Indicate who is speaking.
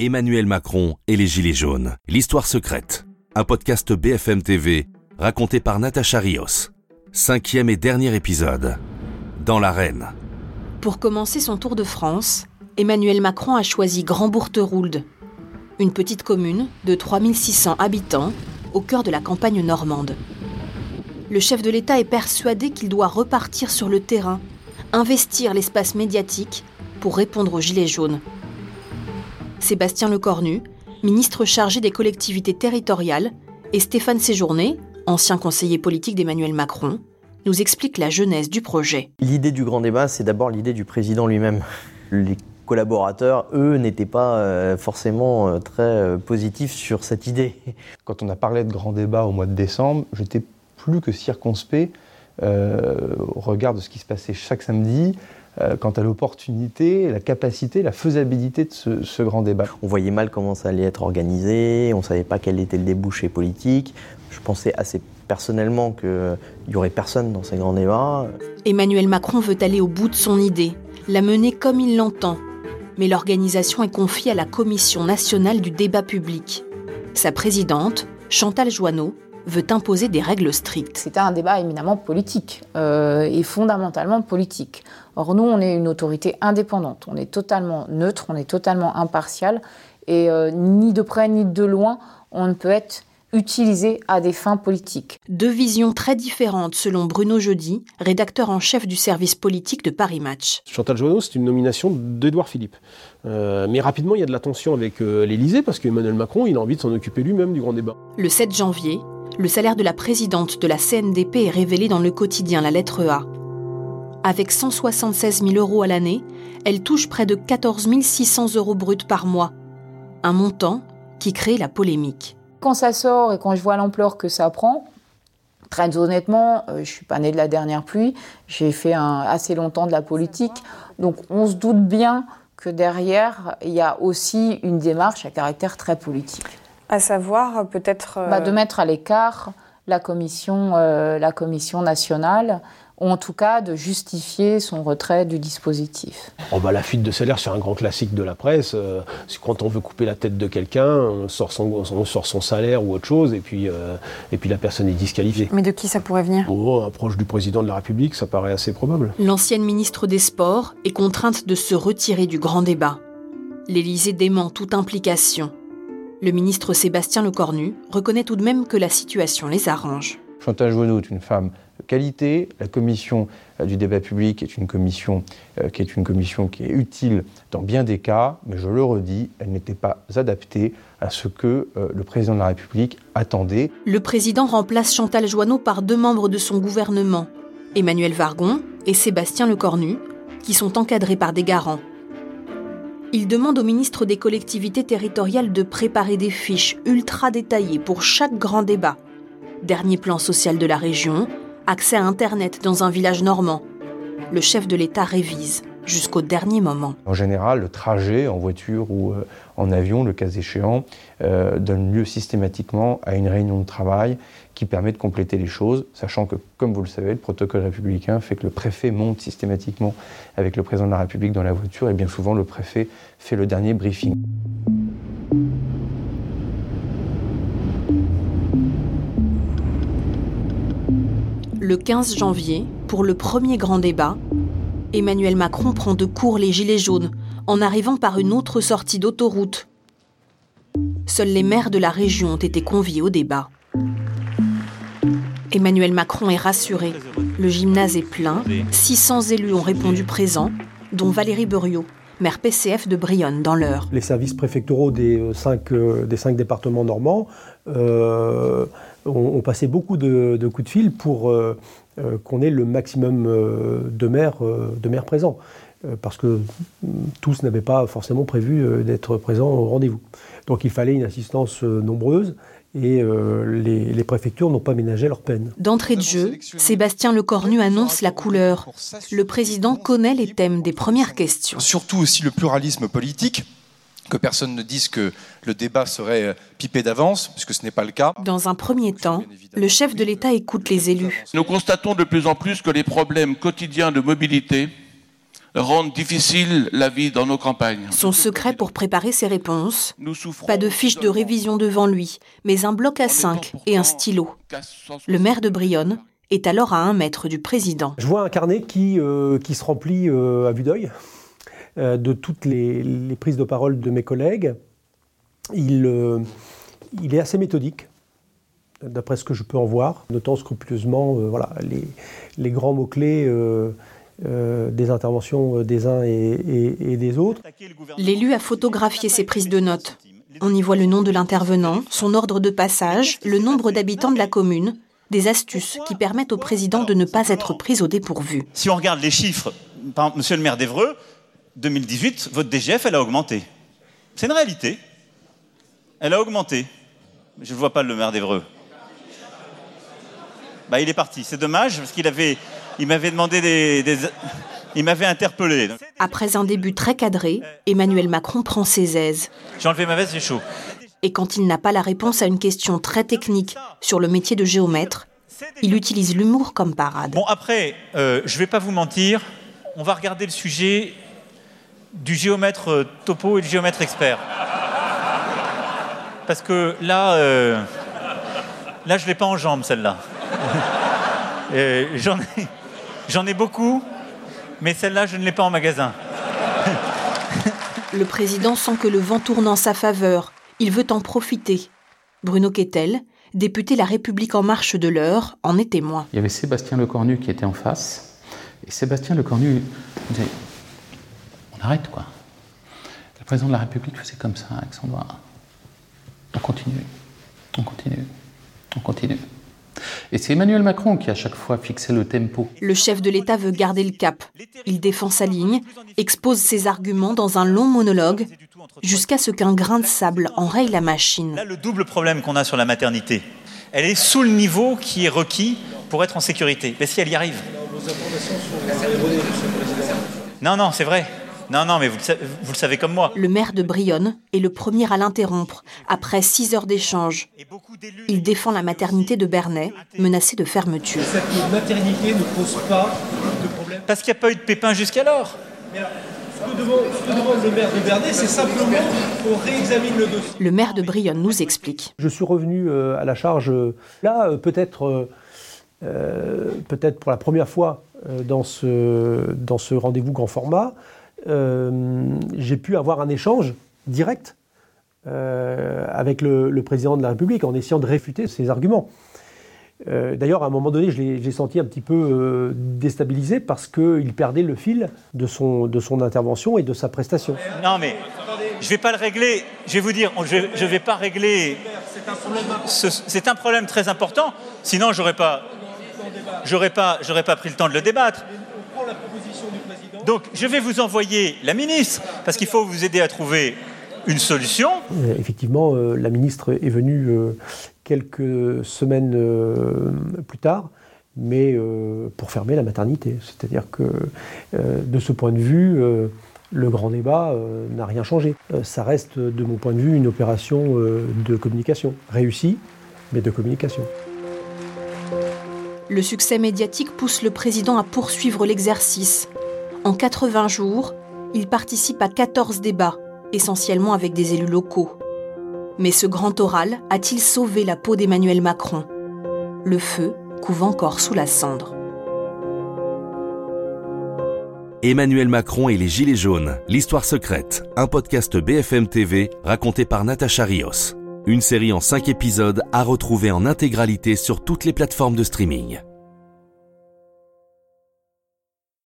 Speaker 1: Emmanuel Macron et les Gilets jaunes. L'histoire secrète. Un podcast BFM TV raconté par Natacha Rios. Cinquième et dernier épisode. Dans l'arène.
Speaker 2: Pour commencer son tour de France, Emmanuel Macron a choisi Grand-Bourteroulde, une petite commune de 3600 habitants au cœur de la campagne normande. Le chef de l'État est persuadé qu'il doit repartir sur le terrain, investir l'espace médiatique pour répondre aux Gilets jaunes. Sébastien Lecornu, ministre chargé des collectivités territoriales, et Stéphane Séjourné, ancien conseiller politique d'Emmanuel Macron, nous expliquent la genèse du projet.
Speaker 3: L'idée du grand débat, c'est d'abord l'idée du président lui-même. Les collaborateurs, eux, n'étaient pas euh, forcément euh, très euh, positifs sur cette idée.
Speaker 4: Quand on a parlé de grand débat au mois de décembre, j'étais plus que circonspect au regard de ce qui se passait chaque samedi, euh, quant à l'opportunité, la capacité, la faisabilité de ce, grand débat.
Speaker 3: On voyait mal comment ça allait être organisé, on ne savait pas quel était le débouché politique. Je pensais assez personnellement qu'il n'y aurait personne dans ces grands débats.
Speaker 2: Emmanuel Macron veut aller au bout de son idée, la mener comme il l'entend. Mais l'organisation est confiée à la Commission nationale du débat public. Sa présidente, Chantal Joanneau, veut imposer des règles strictes.
Speaker 5: C'était un débat éminemment politique euh, et fondamentalement politique. Or, nous, on est une autorité indépendante, on est totalement neutre, on est totalement impartial et euh, ni de près ni de loin, on ne peut être utilisé à des fins politiques.
Speaker 2: Deux visions très différentes selon Bruno Jeudi, rédacteur en chef du service politique de Paris Match.
Speaker 6: Chantal Joanneau, c'est une nomination d'Edouard Philippe. Euh, mais rapidement, il y a de la tension avec l'Élysée parce qu'Emmanuel Macron, il a envie de s'en occuper lui-même du grand débat.
Speaker 2: Le 7 janvier, le salaire de la présidente de la CNDP est révélé dans le quotidien La Lettre A. Avec 176 000 euros à l'année, elle touche près de 14 600 euros bruts par mois. Un montant qui crée la polémique.
Speaker 5: Quand ça sort et quand je vois l'ampleur que ça prend, très honnêtement, euh, je suis pas née de la dernière pluie, j'ai fait assez longtemps de la politique, donc on se doute bien que derrière, il y a aussi une démarche à caractère très politique.
Speaker 7: À savoir, peut-être.
Speaker 5: Bah, de mettre à l'écart la commission, euh, la commission nationale, ou en tout cas de justifier son retrait du dispositif.
Speaker 6: Oh bah, la fuite de salaire, c'est un grand classique de la presse. Euh, quand on veut couper la tête de quelqu'un, on sort, son, on sort son salaire ou autre chose, et puis, euh, et puis la personne est disqualifiée.
Speaker 7: Mais de qui ça pourrait venir?
Speaker 6: Oh, Un proche du président de la République, ça paraît assez probable.
Speaker 2: L'ancienne ministre des Sports est contrainte de se retirer du grand débat. L'Élysée dément toute implication le ministre Sébastien Lecornu reconnaît tout de même que la situation les arrange.
Speaker 4: Chantal Joanneau est une femme de qualité. La commission euh, du débat public est une commission euh, qui est une commission qui est utile dans bien des cas, mais je le redis, elle n'était pas adaptée à ce que euh, le président de la République attendait.
Speaker 2: Le président remplace Chantal Joanneau par deux membres de son gouvernement, Emmanuel Vargon et Sébastien Lecornu, qui sont encadrés par des garants. Il demande au ministre des collectivités territoriales de préparer des fiches ultra détaillées pour chaque grand débat. Dernier plan social de la région, accès à Internet dans un village normand. Le chef de l'État révise jusqu'au dernier moment.
Speaker 4: En général, le trajet en voiture ou euh, en avion, le cas échéant, euh, donne lieu systématiquement à une réunion de travail qui permet de compléter les choses, sachant que, comme vous le savez, le protocole républicain fait que le préfet monte systématiquement avec le président de la République dans la voiture, et bien souvent le préfet fait le dernier briefing.
Speaker 2: Le 15 janvier, pour le premier grand débat, Emmanuel Macron prend de court les gilets jaunes en arrivant par une autre sortie d'autoroute. Seuls les maires de la région ont été conviés au débat. Emmanuel Macron est rassuré. Le gymnase est plein. 600 élus ont répondu présents, dont Valérie Buriot, maire PCF de Brionne, dans l'heure.
Speaker 8: Les services préfectoraux des euh, cinq, euh, des cinq départements normands euh, ont, passé beaucoup de, coups de fil pour qu'on ait le maximum de maires, de maires présents. Parce que mm, tous n'avaient pas forcément prévu d'être présents au rendez-vous. Donc il fallait une assistance nombreuse et euh, les, préfectures n'ont pas ménagé leur peine.
Speaker 2: D'entrée de jeu, Sébastien Lecornu annonce la couleur. Le président connaît les thèmes des premières questions.
Speaker 9: Surtout aussi le pluralisme politique, que personne ne dise que le débat serait euh, pipé d'avance, puisque ce n'est pas le cas.
Speaker 2: Dans un premier temps, le chef de l'État écoute les élus.
Speaker 10: Nous constatons de plus en plus que les problèmes quotidiens de mobilité rendent difficile la vie dans nos campagnes.
Speaker 2: Son secret pour préparer ses réponses Pas de fiche de révision devant lui, mais un bloc à 5 et un stylo. Le maire de Brionne est alors à un mètre du président.
Speaker 8: Je vois un carnet qui, euh, qui se remplit euh, à vue d'œil euh, de toutes les, les, prises de parole de mes collègues. Il, il est assez méthodique, d'après ce que je peux en voir, notant scrupuleusement voilà, les, les grands mots-clés. Euh, des interventions des uns et, et, des autres.
Speaker 2: L'élu a photographié ses prises de notes. On y voit le nom de l'intervenant, son ordre de passage, le nombre d'habitants de la commune, des astuces qui permettent au président de ne pas être pris au dépourvu.
Speaker 11: Si on regarde les chiffres, par exemple, monsieur le maire d'Evreux, 2018, votre DGF, elle a augmenté. C'est une réalité. Elle a augmenté. Je ne vois pas le maire d'Evreux. Bah, il est parti. C'est dommage parce qu'il avait, il m'avait demandé des, il m'avait interpellé.
Speaker 2: Après un début très cadré, Emmanuel Macron prend ses aises.
Speaker 11: J'ai enlevé ma veste, j'ai chaud.
Speaker 2: Et quand il n'a pas la réponse à une question très technique sur le métier de géomètre, il utilise l'humour comme parade.
Speaker 11: Bon, après, euh, je ne vais pas vous mentir, on va regarder le sujet du géomètre euh, topo et du géomètre expert. Parce que là, euh, là je ne l'ai pas en jambes, celle-là. J'en ai, ai beaucoup, mais celle-là, je ne l'ai pas en magasin.
Speaker 2: Le président sent que le vent tourne en sa faveur. Il veut en profiter. Bruno Quetel, député La République en marche de l'heure, en est témoin.
Speaker 12: Il y avait Sébastien Lecornu qui était en face. Et Sébastien Lecornu disait On arrête, quoi. Le président de la République faisait comme ça avec son doigt. On continue. On continue. On continue. Et c'est Emmanuel Macron qui à chaque fois fixait le tempo.
Speaker 2: Le chef de l'État veut garder le cap. Il défend sa ligne, expose ses arguments dans un long monologue, jusqu'à ce qu'un grain de sable enraye la machine.
Speaker 11: Là, le double problème qu'on a sur la maternité, elle est sous le niveau qui est requis pour être en sécurité. Mais si elle y arrive. Non, non, c'est vrai. Non, non, mais vous le, savez, comme moi.
Speaker 2: Le maire de Brionne est le premier à l'interrompre, après six heures d'échange. Il défend la maternité de Bernay, menacée de fermeture.
Speaker 6: Cette maternité ne pose pas de problème.
Speaker 11: Parce qu'il n'y a pas eu de pépin jusqu'alors.
Speaker 6: Ce que demande le maire de Bernay, c'est simplement qu'on réexamine le dossier.
Speaker 2: Le maire de Brionne nous explique.
Speaker 8: Je suis revenu euh, à la charge, euh, là, euh, peut-être peut-être pour la première fois dans ce, dans ce rendez-vous grand format. Euh, j'ai pu avoir un échange direct euh, avec le, président de la République en essayant de réfuter ses arguments. Euh, d'ailleurs, à un moment donné, je l'ai senti un petit peu déstabilisé parce qu'il perdait le fil de son, de son intervention et de sa prestation.
Speaker 11: Non, mais je ne vais pas le régler. Je vais vous dire, je ne vais pas régler. C'est un, problème très important. Sinon, pas, j'aurais pas, j'aurais pas pris le temps de le débattre. Donc je vais vous envoyer la ministre, parce qu'il faut vous aider à trouver une solution.
Speaker 8: Euh, effectivement, euh, la ministre est venue euh, quelques semaines plus tard, mais pour fermer la maternité. C'est-à-dire que de ce point de vue, le grand débat n'a rien changé. ça reste, de mon point de vue, une opération de communication, réussie, mais de communication.
Speaker 2: Le succès médiatique pousse le président à poursuivre l'exercice en 80 jours, il participe à 14 débats, essentiellement avec des élus locaux. Mais ce grand oral a-t-il sauvé la peau d'Emmanuel Macron? Le feu couve encore sous la cendre.
Speaker 1: Emmanuel Macron et les Gilets jaunes, l'histoire secrète, un podcast BFM TV raconté par Natacha Rios. Une série en 5 épisodes à retrouver en intégralité sur toutes les plateformes de streaming.